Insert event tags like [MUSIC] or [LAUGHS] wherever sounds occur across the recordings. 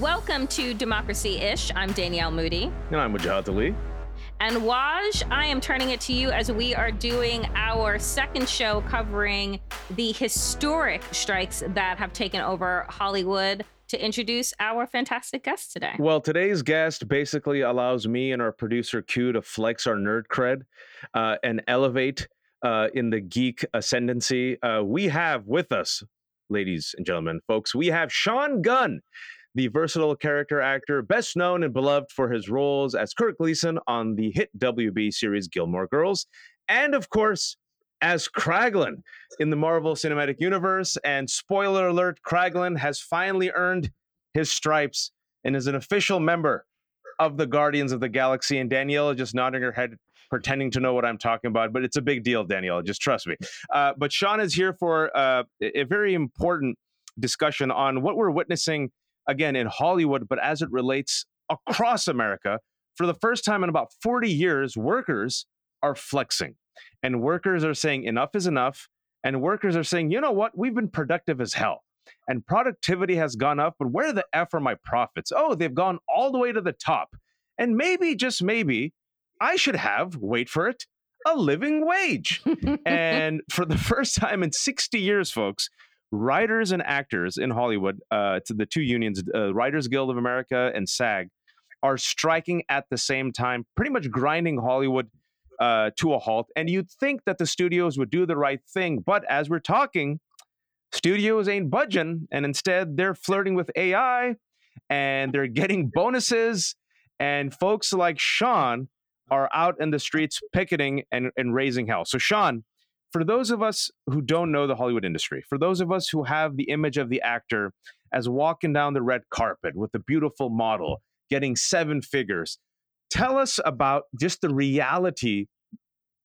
Welcome to Democracy Ish. I'm Danielle Moodie. And I'm Wajahat Ali. And Waj, I am turning it to you as we are doing our second show covering the historic strikes that have taken over Hollywood to introduce our fantastic guest today. Well, today's guest basically allows me and our producer Q to flex our nerd cred uh, and elevate uh, in the geek ascendancy. Uh, we have with us, ladies and gentlemen, folks, we have Sean Gunn the versatile character actor, best known and beloved for his roles as Kirk Gleason on the hit WB series Gilmore Girls, and of course, as Kraglin in the Marvel Cinematic Universe. And spoiler alert, Kraglin has finally earned his stripes and is an official member of the Guardians of the Galaxy. And Daniela just nodding her head, pretending to know what I'm talking about, but it's a big deal, Daniela. Just trust me. Uh, but Sean is here for uh, a very important discussion on what we're witnessing again in Hollywood, but as it relates across America, for the first time in about 40 years, workers are flexing and workers are saying enough is enough. And workers are saying, you know what, we've been productive as hell. And productivity has gone up, but where the F are my profits? Oh, they've gone all the way to the top. And maybe, just maybe, I should have, wait for it, a living wage. [LAUGHS] and for the [LAUGHS] first time in 60 years, folks, writers and actors in Hollywood, uh, to the two unions, uh, Writers Guild of America and SAG, are striking at the same time, pretty much grinding Hollywood uh, to a halt. And you'd think that the studios would do the right thing, but as we're talking, studios ain't budging, and instead they're flirting with AI, and they're getting bonuses, and folks like Sean are out in the streets picketing and, and raising hell. So, Sean, for those of us who don't know the Hollywood industry, for those of us who have the image of the actor as walking down the red carpet with a beautiful model, getting seven figures, tell us about just the reality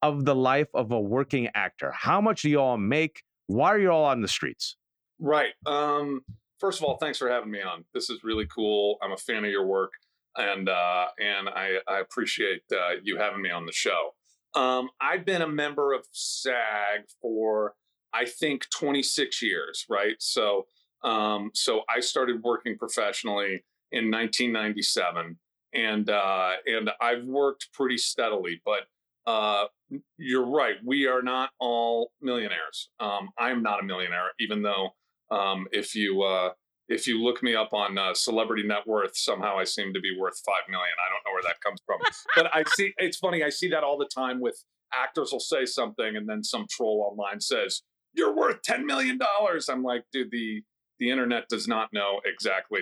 of the life of a working actor. How much do you all make? Why are you all on the streets? Right. Um, first of all, thanks for having me on. This is really cool. I'm a fan of your work, and uh, and I, I appreciate uh, you having me on the show. Um, I've been a member of SAG for I think 26 years, right? So, um, so I started working professionally in 1997, and uh, and I've worked pretty steadily. But uh, you're right, we are not all millionaires. Um, I'm not a millionaire, even though um, if you uh, if you look me up on uh, celebrity net worth, somehow I seem to be worth five million. I don't know where that comes from, [LAUGHS] but I see it's funny. I see that all the time with actors will say something, and then some troll online says you're worth ten million dollars. I'm like, dude, the the internet does not know exactly.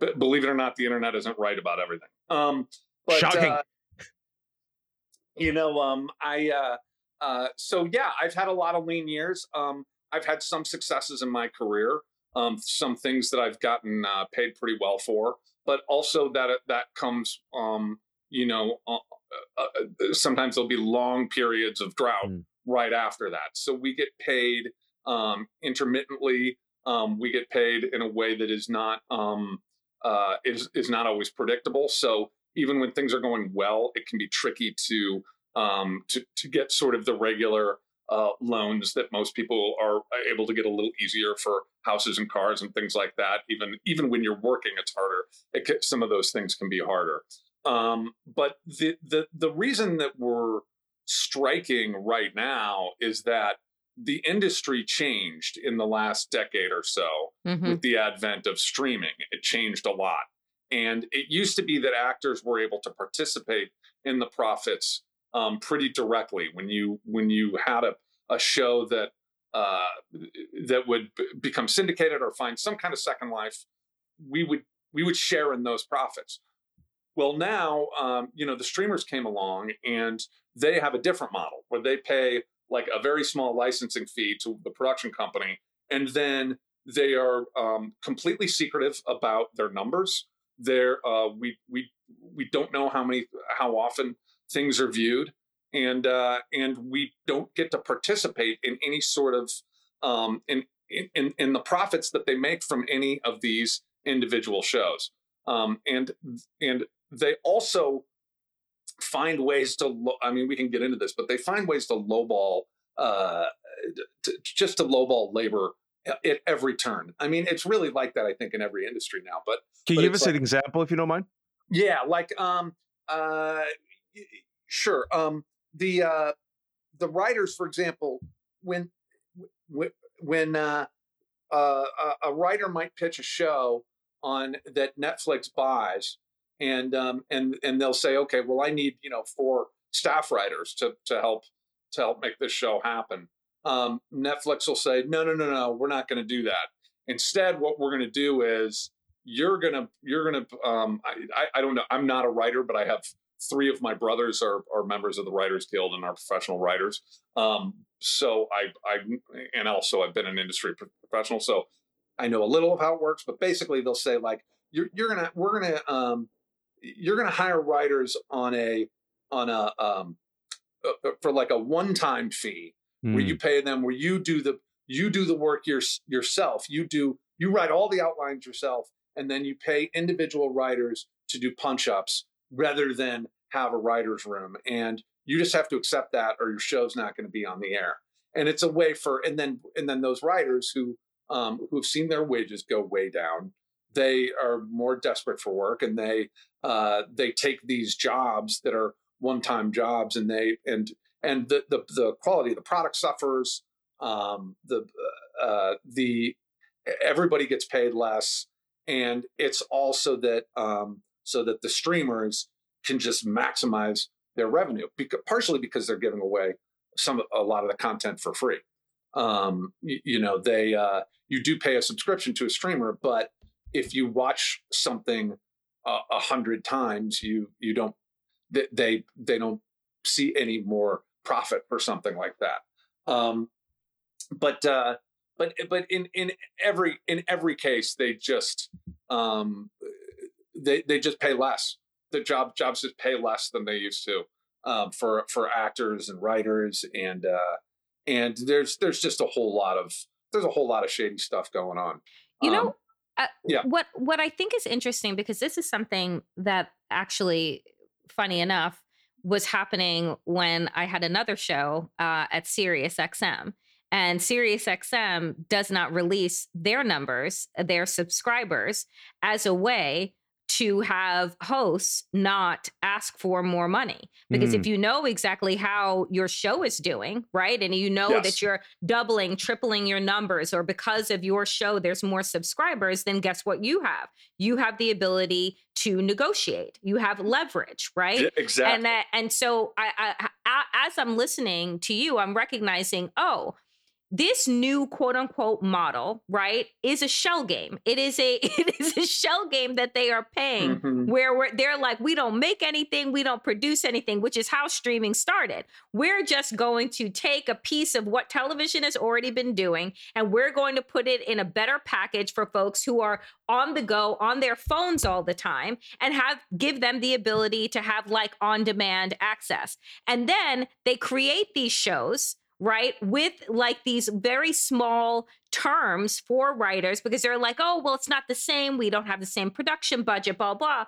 But believe it or not, the internet isn't right about everything. Um, but, Shocking. Uh, you know, um, I uh, uh, so yeah, I've had a lot of lean years. Um, I've had some successes in my career um, some things that I've gotten uh, paid pretty well for, but also that that comes, um, you know, uh, uh, uh sometimes there'll be long periods of drought mm. right after that. So we get paid um, intermittently. Um, we get paid in a way that is not um, uh, is is not always predictable. So even when things are going well, it can be tricky to um, to to get sort of the regular uh, loans that most people are able to get a little easier for houses and cars and things like that. Even even when you're working, it's harder. It can, some of those things can be harder. Um, but the the the reason that we're striking right now is that the industry changed in the last decade or so mm-hmm. with the advent of streaming. It changed a lot. And it used to be that actors were able to participate in the profits um, pretty directly when you when you had a, a show that uh, that would b- become syndicated or find some kind of second life, we would we would share in those profits. Well, now um, you know the streamers came along and they have a different model where they pay like a very small licensing fee to the production company, and then they are um, completely secretive about their numbers. They're uh, we we we don't know how many how often things are viewed and uh, and we don't get to participate in any sort of um, in, in in the profits that they make from any of these individual shows. Um, and and they also find ways to. Lo- I mean, we can get into this, but they find ways to lowball, uh, to, just to lowball labor at every turn. I mean, it's really like that, I think, in every industry now. But can but you give us like, an example if you don't mind? Yeah, like um uh sure. Um the uh the writers, for example, when when uh, uh, a writer might pitch a show on that Netflix buys, and um, and and they'll say, okay, well, I need you know four staff writers to to help to help make this show happen. Um, Netflix will say, no, no, no, no, we're not going to do that. Instead, what we're going to do is you're gonna you're gonna um, I, I don't know i'm not a writer but i have three of my brothers are, are members of the Writers Guild and are professional writers. Um, so I, I, and also I've been an industry professional, so I know a little of how it works. But basically, they'll say like, you're, you're gonna, we're gonna, um, you're gonna hire writers on a, on a, um, uh, uh for like a one-time fee mm. where you hmm. pay them, where you do the, you do the work your, yourself. You do, you write all the outlines yourself, and then you pay individual writers to do punch-ups rather than have a writer's room. And you just have to accept that or your show's not going to be on the air. And it's a way for and then and then those writers who um, who've seen their wages go way down, they are more desperate for work and they uh, they take these jobs that are one-time jobs and they and and the the, the quality of the product suffers. Um, the uh, the everybody gets paid less, and it's also that um, so that the streamers can just maximize their revenue, because, partially because they're giving away some a lot of the content for free. Um, you, you, know, they uh, you do pay a subscription to a streamer, but if you watch something a, a hundred times, you you don't they they don't see any more profit for something like that. Um, but uh, but but in in every in every case, they just um, they they just pay less. The job jobs just pay less than they used to um, for for actors and writers and uh, and there's there's just a whole lot of there's a whole lot of shady stuff going on. You um, know, uh, yeah. What what I think is interesting because this is something that actually, funny enough, was happening when I had another show uh, at Sirius XM. And SiriusXM does not release their numbers, their subscribers, as a way to have hosts not ask for more money because mm. if you know exactly how your show is doing right and you know yes. that you're doubling tripling your numbers or because of your show there's more subscribers then guess what you have you have the ability to negotiate you have leverage right yeah, exactly and that and so I, I, I as i'm listening to you i'm recognizing oh this new quote unquote model, right, is a shell game. It is a [LAUGHS] it is a shell game that they are paying mm-hmm. where they're like, we don't make anything, we don't produce anything, which is how streaming started. We're just going to take a piece of what television has already been doing and we're going to put it in a better package for folks who are on the go on their phones all the time and have give them the ability to have like on demand access. And then they create these shows right? With like these very small terms for writers because they're like, oh, well, it's not the same. We don't have the same production budget, blah, blah.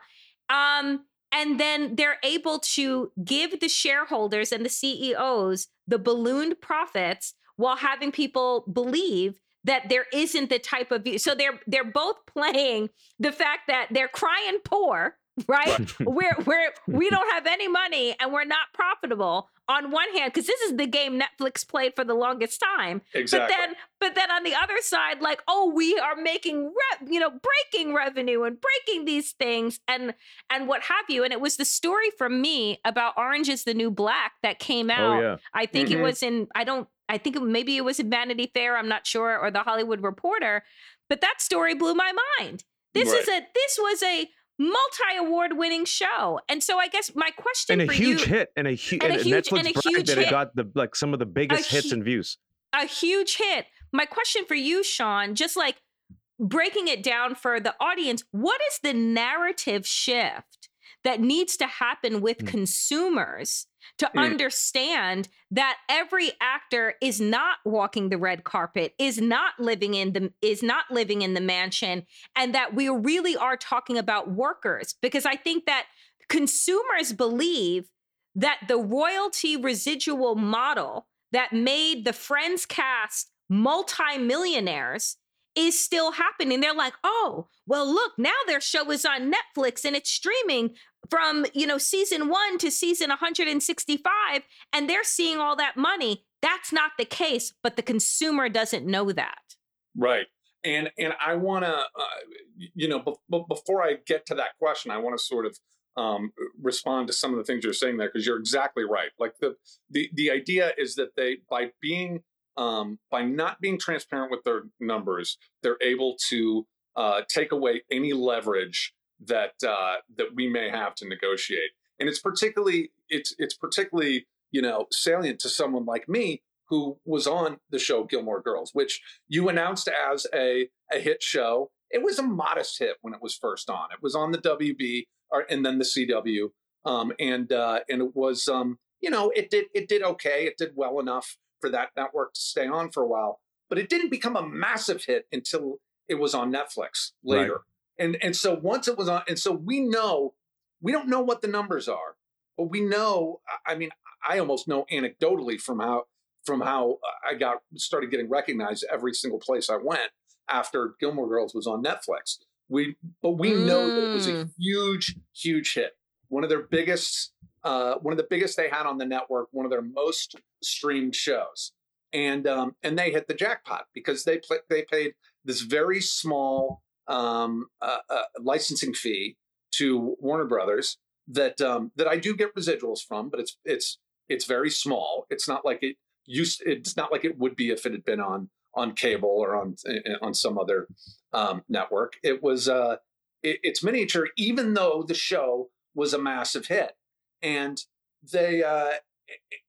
Um, and then they're able to give the shareholders and the CEOs the ballooned profits while having people believe that there isn't the type of so they're they're both [LAUGHS] playing the fact that they're crying poor right? [LAUGHS] we're we're we don't have any money and we're not profitable on one hand because this is the game Netflix played for the longest time. Exactly. But then but then on the other side like oh we are making re- you know breaking revenue and breaking these things and and what have you and it was the story from me about Orange is the New Black that came oh, out. Oh, yeah. I think mm-hmm. it was in I don't I think maybe it was in Vanity Fair, I'm not sure or the Hollywood Reporter, but that story blew my mind. This right. is a this was a multi-award winning show. And so I guess my question and a huge you, hit and a, hu- and, and a huge Netflix and a huge that hit. it got the like some of the biggest a hits and views. A huge hit. My question for you, Sean, just like breaking it down for the audience, what is the narrative shift that needs to happen with mm. consumers to mm. understand that every actor is not walking the red carpet is not living in the is not living in the mansion and that we really are talking about workers because i think that consumers believe that the royalty residual model that made the friends cast multimillionaires is still happening. They're like, oh, well, look, now their show is on Netflix and it's streaming from, you know, season one to season 165, and they're seeing all that money. That's not the case, but the consumer doesn't know that. Right. And and I want to, uh, you know, be- before I get to that question, I want to sort of um, respond to some of the things you're saying there because you're exactly right. Like the the the idea is that they by being um, by not being transparent with their numbers, they're able to uh, take away any leverage that uh, that we may have to negotiate. And it's particularly it's it's particularly you know salient to someone like me who was on the show Gilmore Girls, which you announced as a a hit show. It was a modest hit when it was first on. It was on the WB or, and then the CW, um, and uh, and it was um, you know it did it did okay. It did well enough for that network to stay on for a while, but it didn't become a massive hit until it was on Netflix later. Right. And and so once it was on, and so we know we don't know what the numbers are, but we know. I mean, I almost know anecdotally from how from how I got started getting recognized every single place I went after Gilmore Girls was on Netflix. We but we mm. know that it was a mm. huge, huge hit. One of their biggest uh, one of the biggest they had on the network, one of their most streamed shows, and um, and they hit the jackpot because they they paid this very small um, uh, uh, licensing fee to Warner Brothers that um, that I do get residuals from, but it's it's it's very small. It's not like it used. It's not like it would be if it had been on on cable or on on some other um, network. It was uh, it, it's miniature, even though the show was a massive hit and they uh,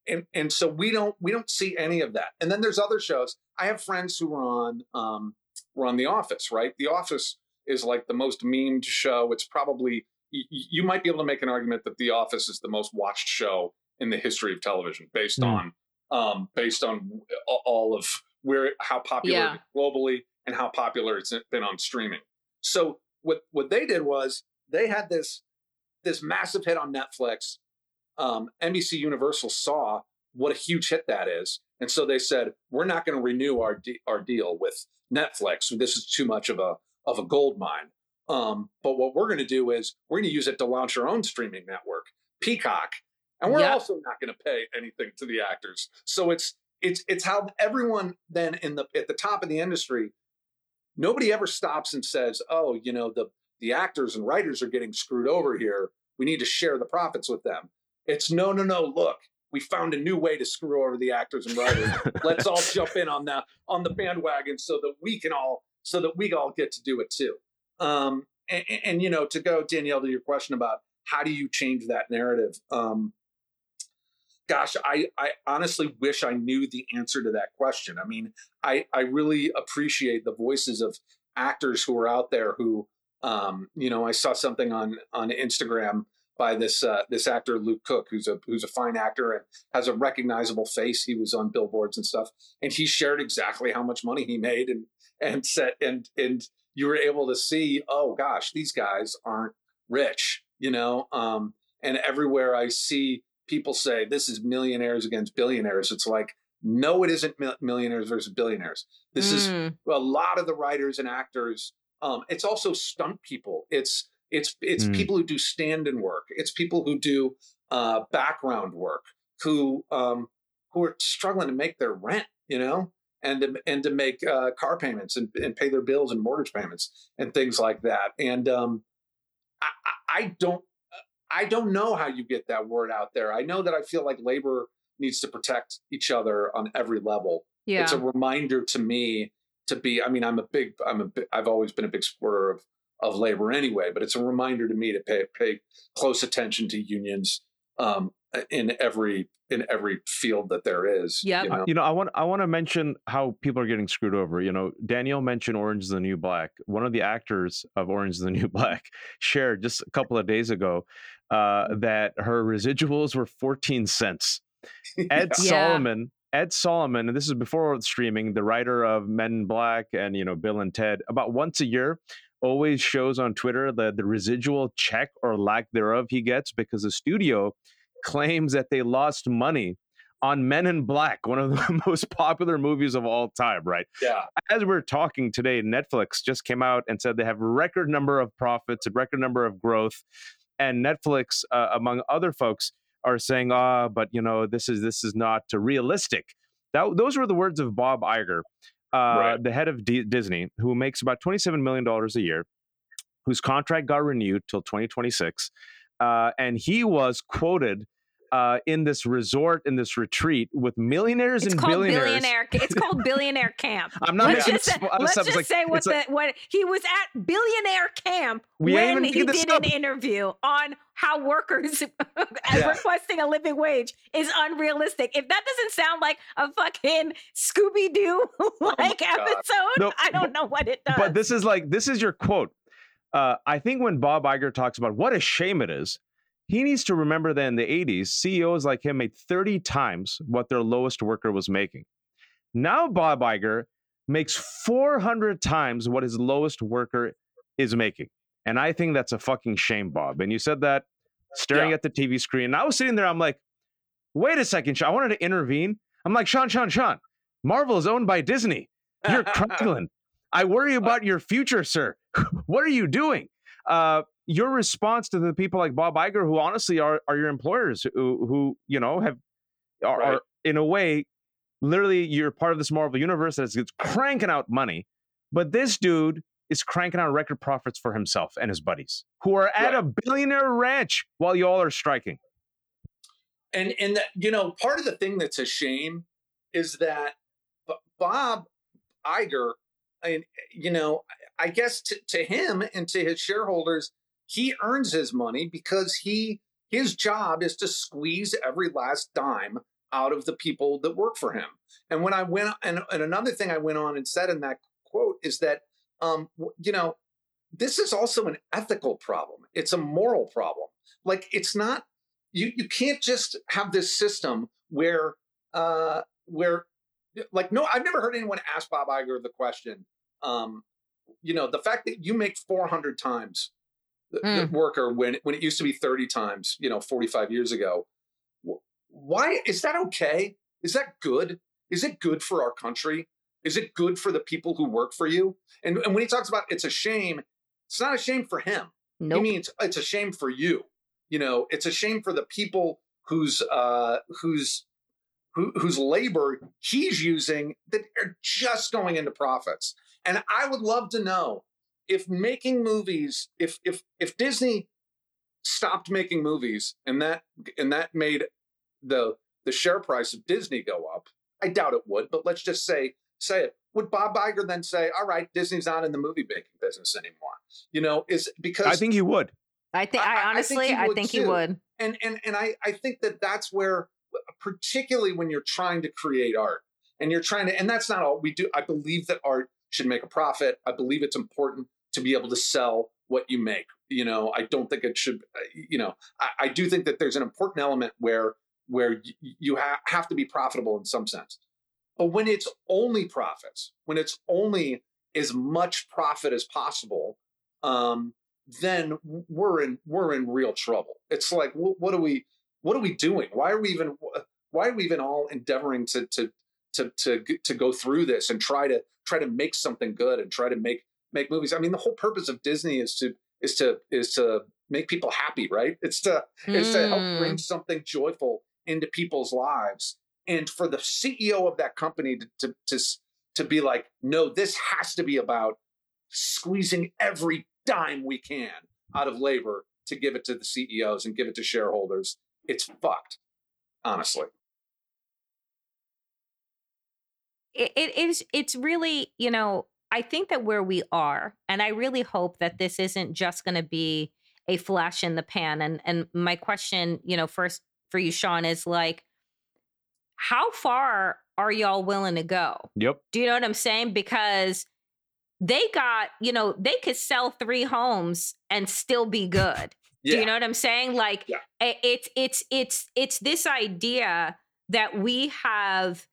and and so we don't we don't see any of that. And then there's other shows. I have friends who are on um, were on The Office, right? The Office is like the most memed show. It's probably you might be able to make an argument that The Office is the most watched show in the history of television, based mm. on um, based on all of where how popular yeah. globally and how popular it's been on streaming. So what what they did was they had this this massive hit on Netflix. Um, NBC Universal saw what a huge hit that is, and so they said, "We're not going to renew our de- our deal with Netflix. This is too much of a of a gold mine. Um, but what we're going to do is we're going to use it to launch our own streaming network, Peacock, and we're yep. also not going to pay anything to the actors. So it's it's it's how everyone then in the at the top of the industry, nobody ever stops and says, "Oh, you know the the actors and writers are getting screwed over here. We need to share the profits with them. It's no, no, no. Look, we found a new way to screw over the actors and writers. [LAUGHS] Let's all jump in on the on the bandwagon so that we can all so that we all get to do it too. Um, and, and, you know, to go Danielle to your question about how do you change that narrative? Um, gosh, I I honestly wish I knew the answer to that question. I mean, I I really appreciate the voices of actors who are out there who um, you know, I saw something on on Instagram by this uh, this actor Luke Cook, who's a who's a fine actor and has a recognizable face. He was on billboards and stuff, and he shared exactly how much money he made, and and said and and you were able to see, oh gosh, these guys aren't rich, you know. Um, and everywhere I see people say this is millionaires against billionaires, it's like no, it isn't millionaires versus billionaires. This mm. is a lot of the writers and actors um, it's also stunt people. It's it's it's mm. people who do stand-in work. It's people who do uh, background work who um, who are struggling to make their rent. You know, and to, and to make uh, car payments and, and pay their bills and mortgage payments and things like that. And um, I, I don't I don't know how you get that word out there. I know that I feel like labor needs to protect each other on every level. Yeah. It's a reminder to me to be. I mean, I'm a big. I'm a. I've always been a big supporter of of labor anyway, but it's a reminder to me to pay pay close attention to unions um, in every in every field that there is. Yeah, you, know? you know, I want I want to mention how people are getting screwed over. You know, Danielle mentioned Orange is the New Black. One of the actors of Orange is the New [LAUGHS] Black shared just a couple of days ago uh, that her residuals were 14 cents. [LAUGHS] Ed yeah. Solomon Ed Solomon, and this is before streaming, the writer of Men in Black and you know Bill and Ted, about once a year, always shows on Twitter the the residual check or lack thereof he gets because the studio claims that they lost money on Men in Black, one of the [LAUGHS] most popular movies of all time, right? Yeah. As we're talking today, Netflix just came out and said they have a record number of profits, a record number of growth, and Netflix, uh, among other folks, are saying, "Ah, but you know, this is this is not realistic." That those were the words of Bob Iger, uh, Right. the head of D- Disney, who makes about twenty-seven million dollars a year, whose contract got renewed till twenty twenty-six, uh, and he was quoted. Uh, in this resort, in this retreat, with millionaires It's and called billionaires. billionaire. It's called billionaire camp. I'm not let's making just, say, sp- let's just like- say what it's like- the what he was at billionaire camp We when he did up. an interview on how workers [LAUGHS] Yeah. requesting a living wage is unrealistic. If that doesn't sound like a fucking Scooby Doo [LAUGHS] like God. episode, No, I don't know what it does. But this is like this is your quote. Uh, I think when Bob Iger talks about what a shame it is, he needs to remember that in the 80s, CEOs like him made 30 times what their lowest worker was making. Now Bob Iger makes 400 times what his lowest worker is making. And I think that's a fucking shame, Bob. And you said that staring Yeah. at the TV screen. And I was sitting there, I'm like, wait a second, Sean. I wanted to intervene. I'm like, Sean, Sean, Sean, Marvel is owned by Disney. You're [LAUGHS] Kraglin. I worry about your future, sir. [LAUGHS] what are you doing? Uh, your response to the people like Bob Iger, who honestly are are your employers, who, who you know have are, Right. are in a way, literally, you're part of this Marvel universe that's cranking out money, but this dude is cranking out record profits for himself and his buddies, who are at Right. a billionaire ranch while y'all are striking. and and that, you know part of the thing that's a shame is that bob Iger, and you know i guess to, to him and to his shareholders he earns his money because he his job is to squeeze every last dime out of the people that work for him and when i went and, and another thing i went on and said in that quote is that um you know this is also an ethical problem. It's a moral problem. Like it's not you you can't just have this system where uh where like no I've never heard anyone ask Bob Iger the question um you know the fact that you make 400 times the, the Mm. worker when when it used to be 30 times you know 45 years ago why is that okay? Is that good? Is it good for our country is it good for the people who work for you and, and when he talks about it's a shame it's not a shame for him nope. he means it's a shame for you. You know, it's a shame for the people whose uh, whose who, whose labor he's using that are just going into profits. And I would love to know if making movies, if if if Disney stopped making movies and that and that made the the share price of Disney go up. I doubt it would, but let's just say say it. Would Bob Iger then say, "All right, Disney's not in the movie making business anymore"? You know, is because I think he would. I think I- I- I I, think honestly he I would think he would. and and and I I think that that's where particularly when you're trying to create art and you're trying to and that's not all we do I believe that art should make a profit I believe it's important to be able to sell what you make you know I don't think it should uh, you know I, I do think that there's an important element where where y- you ha- have to be profitable in some sense but when it's only profits when it's only as much profit as possible um then we're in we're in real trouble. It's like wh- what are we what are we doing? Why are we even why are we even all endeavoring to to to to to go through this and try to try to make something good and try to make make movies? I mean, the whole purpose of Disney is to is to is to make people happy, right? It's to it's to help bring Mm. something joyful into people's lives. And for the CEO of that company to to to, to be like, no, this has to be about squeezing every dime we can out of labor to give it to the CEOs and give it to shareholders. It's fucked, honestly. it, it is it's really you know i think that where we are and i really hope that this isn't just going to be a flash in the pan and and my question you know first for you sean is like how far are y'all willing to go Yep. do you know what i'm saying because they got you know they could sell three homes and still be good do you know what I'm saying? Like Yeah. it's it's it's it's this idea that we have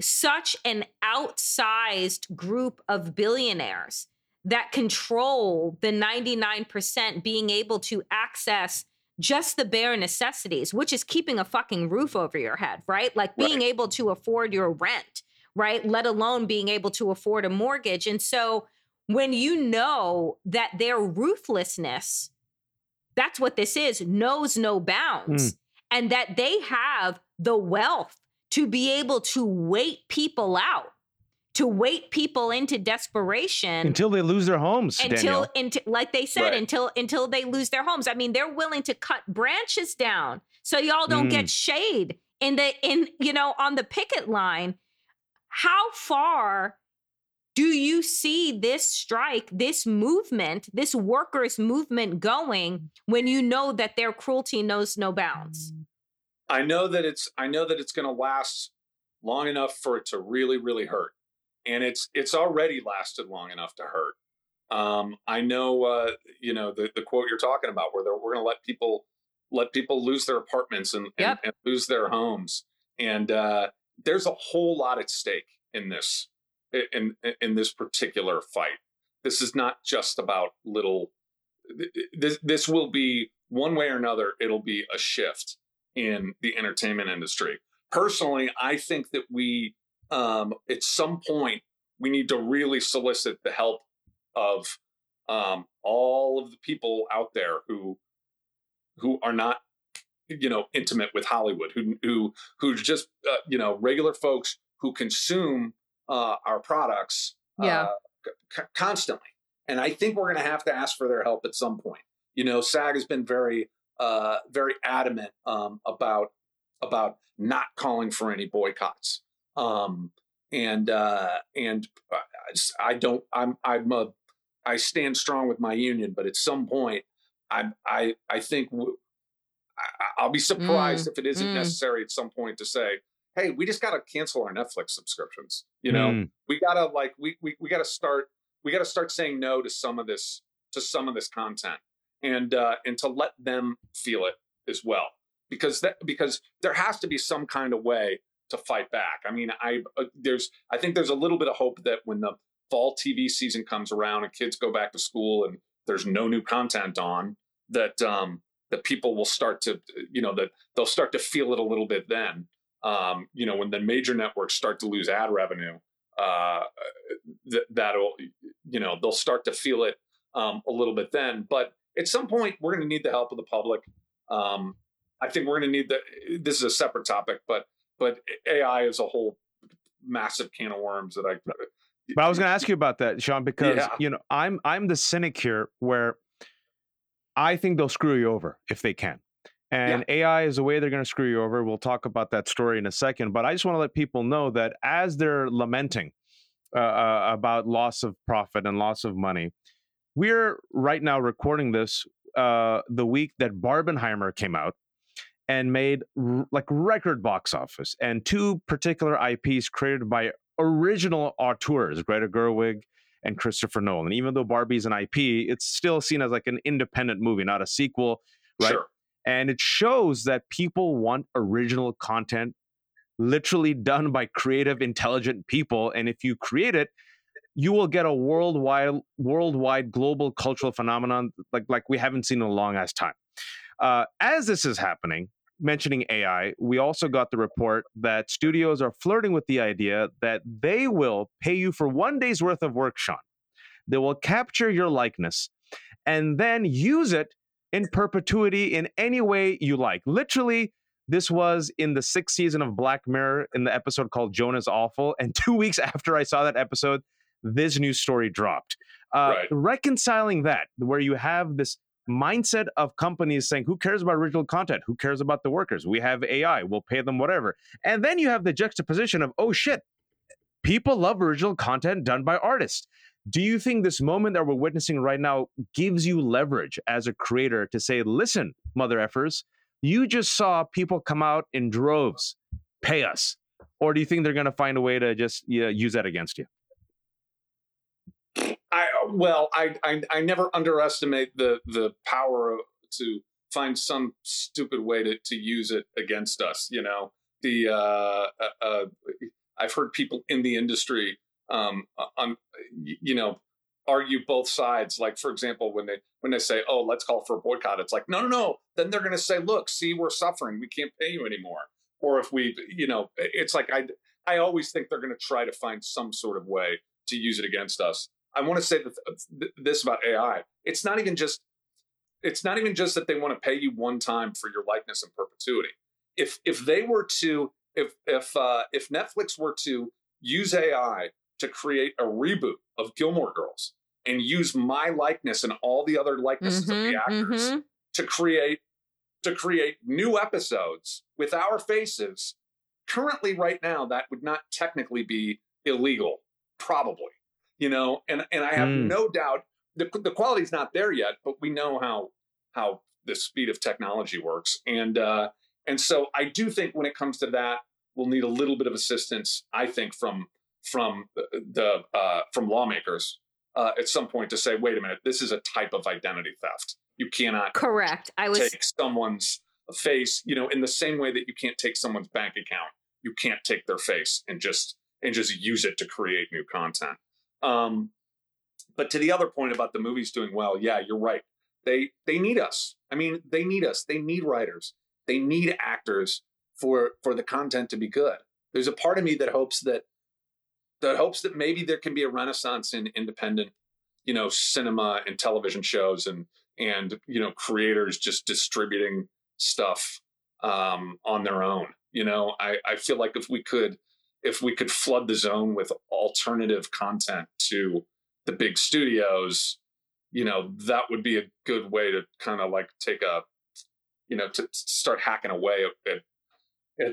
such an outsized group of billionaires that control the 99% being able to access just the bare necessities, which is keeping a fucking roof over your head, right? Like being right. able to afford your rent, right? Let alone being able to afford a mortgage. And so when you know that their ruthlessness, that's what this is, knows no bounds, mm. and that they have the wealth to be able to wait people out to wait people into desperation until they lose their homes until, until like they said right. until until they lose their homes. I mean they're willing to cut branches down so y'all don't mm. get shade in the in you know on the picket line. How far do you see this strike this movement this workers movement going when you know that their cruelty knows no bounds? I know that it's i know that it's going to last long enough for it to really really hurt and it's it's already lasted long enough to hurt. Um, I know, uh, you know, the, the quote you're talking about, where we're going to let people let people lose their apartments and, yep. and, and lose their homes, and uh, there's a whole lot at stake in this in in this particular fight. This is not just about little. This this will be one way or another. It'll be a shift in the entertainment industry. Personally, I think that we um, at some point we need to really solicit the help of um, all of the people out there who who are not you know intimate with Hollywood, who who who's just uh, you know regular folks who consume uh, our products yeah. Uh, c- constantly. And I think we're going to have to ask for their help at some point. You know, SAG has been very uh, very adamant um, about about not calling for any boycotts. Um, and uh, and I don't. I'm I'm a I stand strong with my union, but at some point, I I I think w- I, will be surprised mm, if it isn't mm. necessary at some point to say, "Hey, we just got to cancel our Netflix subscriptions." You know, mm. we gotta like we we we gotta start we gotta start saying no to some of this to some of this content and uh, and to let them feel it as well because that because there has to be some kind of way to fight back. I mean, I uh, there's I think there's a little bit of hope that when the fall TV season comes around and kids go back to school and there's no new content on, that um, that people will start to you know that they'll start to feel it a little bit then. Um, you know, when the major networks start to lose ad revenue, uh, that that'll you know they'll start to feel it um, a little bit then. But at some point, we're going to need the help of the public. Um, I think we're going to need the. This is a separate topic, but but AI is a whole massive can of worms that I. But I was going to ask you about that, Sean, because yeah. you know I'm I'm the cynic here, where I think they'll screw you over if they can, and yeah. AI is the way they're going to screw you over. We'll talk about that story in a second, but I just want to let people know that as they're lamenting uh, uh, about loss of profit and loss of money, we're right now recording this uh, the week that Barbenheimer came out, and made r- like record box office and two particular IPs created by original auteurs, Greta Gerwig and Christopher Nolan. Even though Barbie's an IP, it's still seen as like an independent movie, not a sequel, right? Sure. And it shows that people want original content literally done by creative, intelligent people. And if you create it, you will get a worldwide, worldwide, global cultural phenomenon like like we haven't seen in a long ass time. Uh, as this is happening, mentioning AI, we also got the report that studios are flirting with the idea that they will pay you for one day's worth of work, Sean. They will capture your likeness and then use it in perpetuity in any way you like. Literally, this was in the sixth season of Black Mirror in the episode called Joan Is Awful. And [LAUGHS] two weeks after I saw that episode, this news story dropped. Uh, right. Reconciling that, where you have this mindset of companies saying, who cares about original content? Who cares about the workers? We have AI, we'll pay them whatever. And then you have the juxtaposition of, oh shit, people love original content done by artists. Do you think this moment that we're witnessing right now gives you leverage as a creator to say, listen, mother effers, you just saw people come out in droves, pay us? Or do you think they're going to find a way to just yeah, use that against you? I well, I, I I never underestimate the the power to find some stupid way to to use it against us. You know, the uh, uh, uh I've heard people in the industry um on you know argue both sides. Like for example, when they when they say, "Oh, let's call for a boycott," it's like, no, no, no. Then they're going to say, "Look, see, we're suffering. We can't pay you anymore." Or if we, you know, it's like I I always think they're going to try to find some sort of way to use it against us. I want to say this about AI. It's not even just it's not even just that they want to pay you one time for your likeness in perpetuity. If if they were to if if uh, if Netflix were to use AI to create a reboot of Gilmore Girls and use my likeness and all the other likenesses mm-hmm, of the mm-hmm, actors mm-hmm. to create to create new episodes with our faces currently right now that would not technically be illegal probably you know and and i have mm. no doubt the, the quality's not there yet but we know how how the speed of technology works and uh and so i do think when it comes to that we'll need a little bit of assistance i think from from the uh, from lawmakers uh, at some point to say, wait a minute, this is a type of identity theft. You cannot correct. I was take someone's face, you know, in the same way that you can't take someone's bank account. You can't take their face and just and just use it to create new content. Um, but to the other point about the movies doing well, yeah, you're right. They they need us. I mean, they need us. They need writers. They need actors for for the content to be good. There's a part of me that hopes that that hopes that maybe there can be a renaissance in independent, you know, cinema and television shows and and you know creators just distributing stuff um, on their own. You know, I, I feel like if we could if we could flood the zone with alternative content to the big studios, you know, that would be a good way to kind of like take a, you know, to start hacking away at,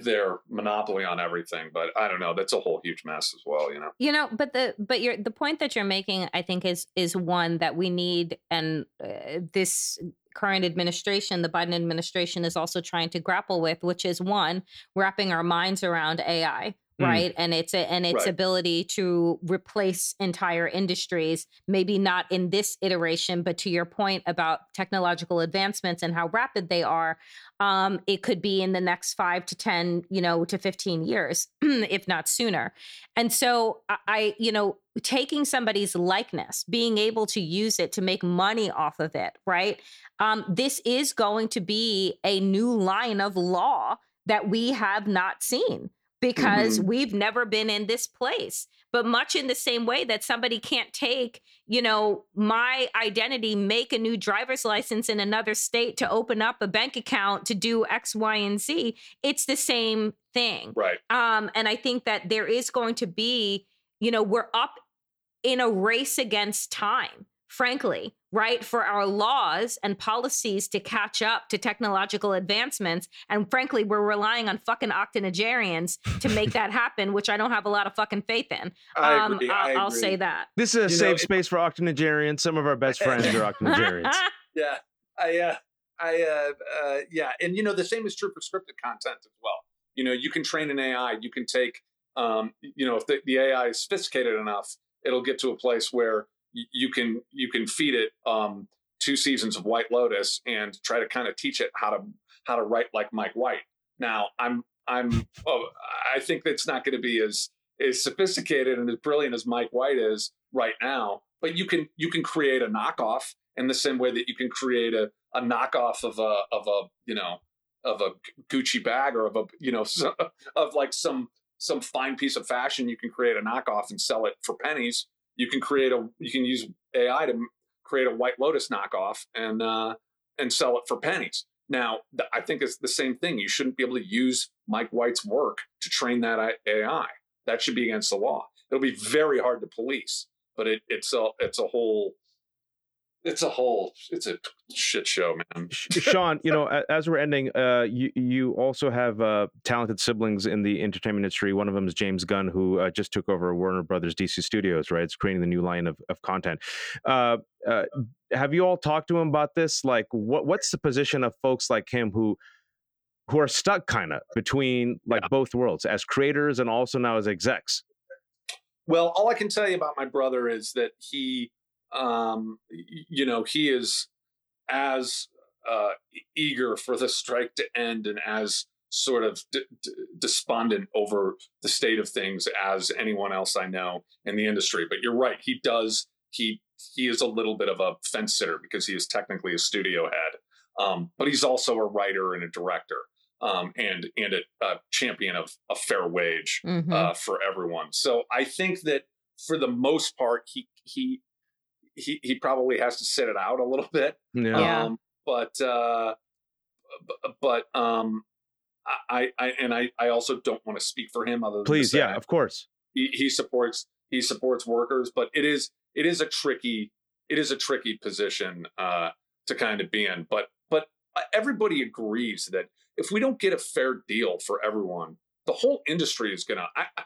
their monopoly on everything but i don't know that's a whole huge mess as well you know you know but the but your the point that you're making i think is is one that we need and uh, this current administration the biden administration is also trying to grapple with which is one wrapping our minds around ai. Right mm. and it's a, and its right. ability to replace entire industries maybe not in this iteration but to your point about technological advancements and how rapid they are um, it could be in the next five to ten you know to 15 years [CLEARS THROAT] if not sooner and so i you know taking somebody's likeness being able to use it to make money off of it right um, this is going to be a new line of law that we have not seen because mm-hmm. we've never been in this place. But much in the same way that somebody can't take, you know, my identity, make a new driver's license in another state to open up a bank account to do X, Y, and Z, it's the same thing. Right. Um, and I think that there is going to be, you know, we're up in a race against time frankly, right, for our laws and policies to catch up to technological advancements. And frankly, we're relying on fucking octogenarians to make [LAUGHS] that happen, which I don't have a lot of fucking faith in. I um, agree. I'll, I'll say that. This is a you safe know, space for octogenarians. Some of our best [LAUGHS] friends are octogenarians. [LAUGHS] yeah. I, uh, I, uh, uh, yeah. And, you know, the same is true for scripted content as well. You know, you can train an AI, you can take, um, you know, if the, the AI is sophisticated enough, it'll get to a place where you can you can feed it um, two seasons of White Lotus and try to kind of teach it how to how to write like Mike White. Now I'm I'm oh, I think that's not going to be as as sophisticated and as brilliant as Mike White is right now. But you can you can create a knockoff in the same way that you can create a, a knockoff of a of a you know of a Gucci bag or of a you know [LAUGHS] of like some some fine piece of fashion. You can create a knockoff and sell it for pennies you can create a you can use AI to create a White Lotus knockoff and uh, and sell it for pennies. Now, I think it's the same thing. You shouldn't be able to use Mike White's work to train that AI. That should be against the law. It'll be very hard to police, but it, it's a it's a whole it's a whole it's a shit show man. Sean you know as we're ending uh you you also have uh talented siblings in the entertainment industry. One of them is james gunn who uh, just took over warner brothers dc studios right? It's creating the new line of, of content. Uh, uh have you all talked to him about this? Like what what's the position of folks like him who who are stuck kind of between like yeah. both worlds as creators and also now as execs? Well all i can tell you about my brother is that he um, you know, he is as uh, eager for the strike to end and as sort of d- d- despondent over the state of things as anyone else I know in the industry. But you're right, he does he he is a little bit of a fence sitter because he is technically a studio head, um, but he's also a writer and a director. Um, and and a, a, champion of a fair wage mm-hmm. uh, for everyone. So I think that for the most part, he he he he probably has to sit it out a little [LAUGHS] bit. Yeah. Um, but uh, but um, I, I and I, I also don't want to speak for him. Other please, yeah, of course. He, he supports he supports workers, but it is it is a tricky it is a tricky position uh, to kind of be in. But but everybody agrees that if we don't get a fair deal for everyone, the whole industry is gonna. I, I,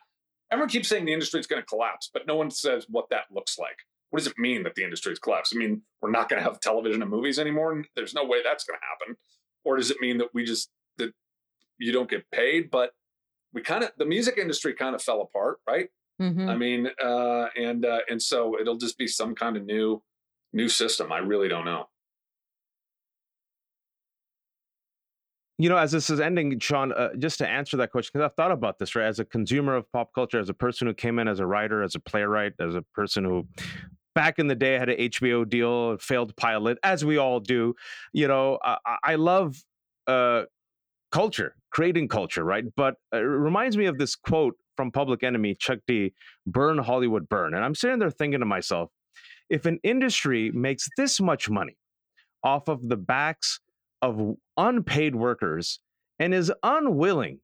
everyone keeps saying the industry is going to collapse, but no one says what that looks like. What does it mean that the industry is collapsed? I mean, we're not going to have television and movies anymore. There's no way that's going to happen. Or does it mean that we just that you don't get paid? But we kind of the music industry kind of fell apart, right? Mm-hmm. I mean, uh, and uh, and so it'll just be some kind of new new system. I really don't know. you know, as this is ending, Sean, uh, just to answer that question, because I've thought about this, right? As a consumer of pop culture, as a person who came in as a writer, as a playwright, as a person who back in the day I had an HBO deal, failed pilot, as we all do, you know, I, I love uh, culture, creating culture, right? But it reminds me of this quote from Public Enemy, Chuck D, burn Hollywood, burn. And I'm sitting there thinking to myself, if an industry makes this much money off of the backs of unpaid workers and is unwilling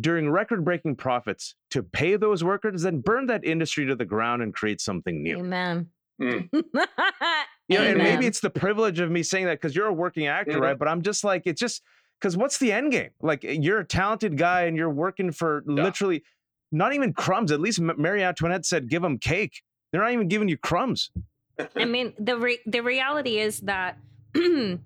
during record breaking profits to pay those workers, then burn that industry to the ground and create something new. Amen. Mm. [LAUGHS] you know, and maybe it's the privilege of me saying that because you're a working actor, mm-hmm. right? But I'm just like, it's just because what's the end game? Like, you're a talented guy and you're working for yeah. literally not even crumbs. At least Marie Antoinette said, give them cake. They're not even giving you crumbs. [LAUGHS] I mean, the re- the reality is that [CLEARS THROAT] the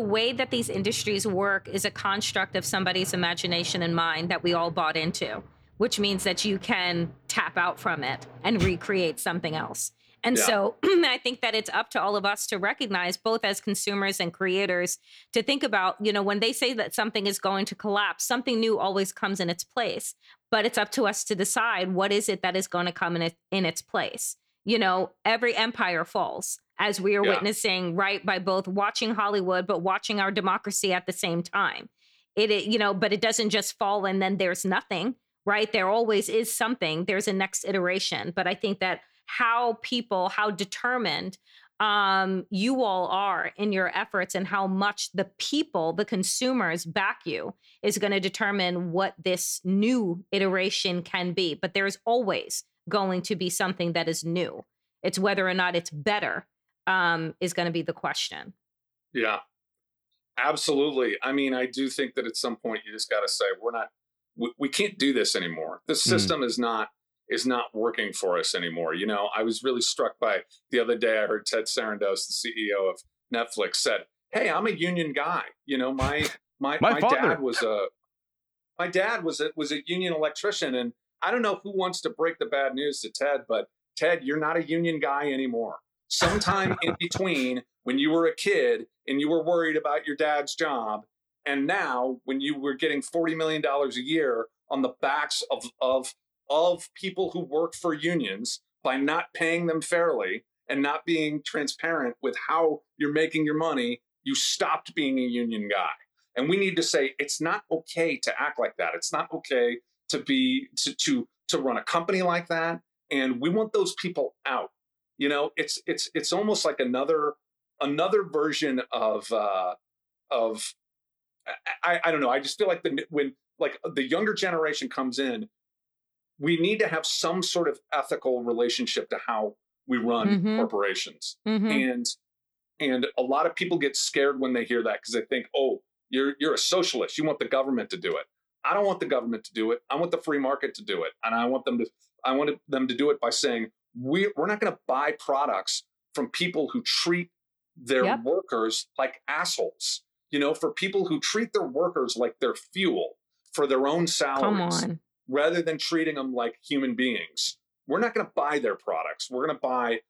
way that these industries work is a construct of somebody's imagination and mind that we all bought into, which means that you can tap out from it and recreate something else. And yeah. so [CLEARS THROAT] I think that it's up to all of us to recognize, both as consumers and creators, to think about, you know, when they say that something is going to collapse, something new always comes in its place. But it's up to us to decide what is it that is going to come in, it, in its place. You know, every empire falls as we are yeah. witnessing, right, by both watching Hollywood, but watching our democracy at the same time. It, it, you know, but it doesn't just fall and then there's nothing, right? There always is something. There's a next iteration. But I think that how people, how determined um, you all are in your efforts and how much the people, the consumers back you is going to determine what this new iteration can be. But there's always going to be something that is new. It's whether or not it's better um, is going to be the question. Yeah, absolutely. I mean, I do think that at some point you just got to say we're not, we, we, can't do this anymore. The hmm. system mm. is not is not working for us anymore. You know, I was really struck by the other day. I heard Ted Sarandos, the CEO of Netflix, said, "Hey, I'm a union guy. You know, my my my, my dad was a my dad was a was a union electrician, and I don't know who wants to break the bad news to Ted, but Ted, you're not a union guy anymore sometime in [LAUGHS] between when you were a kid and you were worried about your dad's job and now when you were getting 40 million dollars a year on the backs of of of people who work for unions by not paying them fairly and not being transparent with how you're making your money you stopped being a union guy. And we need to say it's not okay to act like that. It's not okay to be to to to run a company like that. And we want those people out. You know it's it's it's almost like another another version of uh of I, I don't know. I just feel like the when like the younger generation comes in we need to have some sort of ethical relationship to how we run mm-hmm. corporations mm-hmm. and and a lot of people get scared when they hear that because they think oh you're you're a socialist you want the government to do it i don't want the government to do it i want the free market to do it and i want them to i want them to do it by saying we, we're not going to buy products from people who treat their yep. workers like assholes. You know, for people who treat their workers like their fuel for their own salaries, rather than treating them like human beings. We're not going to buy their products. We're going to buy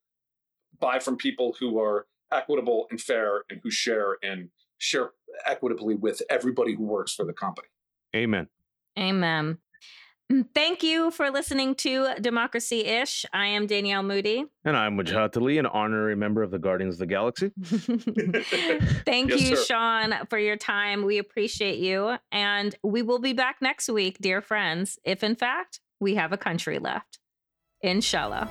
buy from people who are equitable and fair and who share and share equitably with everybody who works for the company. Amen. Amen. Mm, thank you for listening to Democracy Ish. I am Danielle Moodie. And I'm Wajahat Ali, an honorary member of the Guardians of the Galaxy. [LAUGHS] [LAUGHS] Thank Yes, you, sir. Sean, for your time. We appreciate you. And we will be back next week, dear friends, if in fact we have a country left. Inshallah.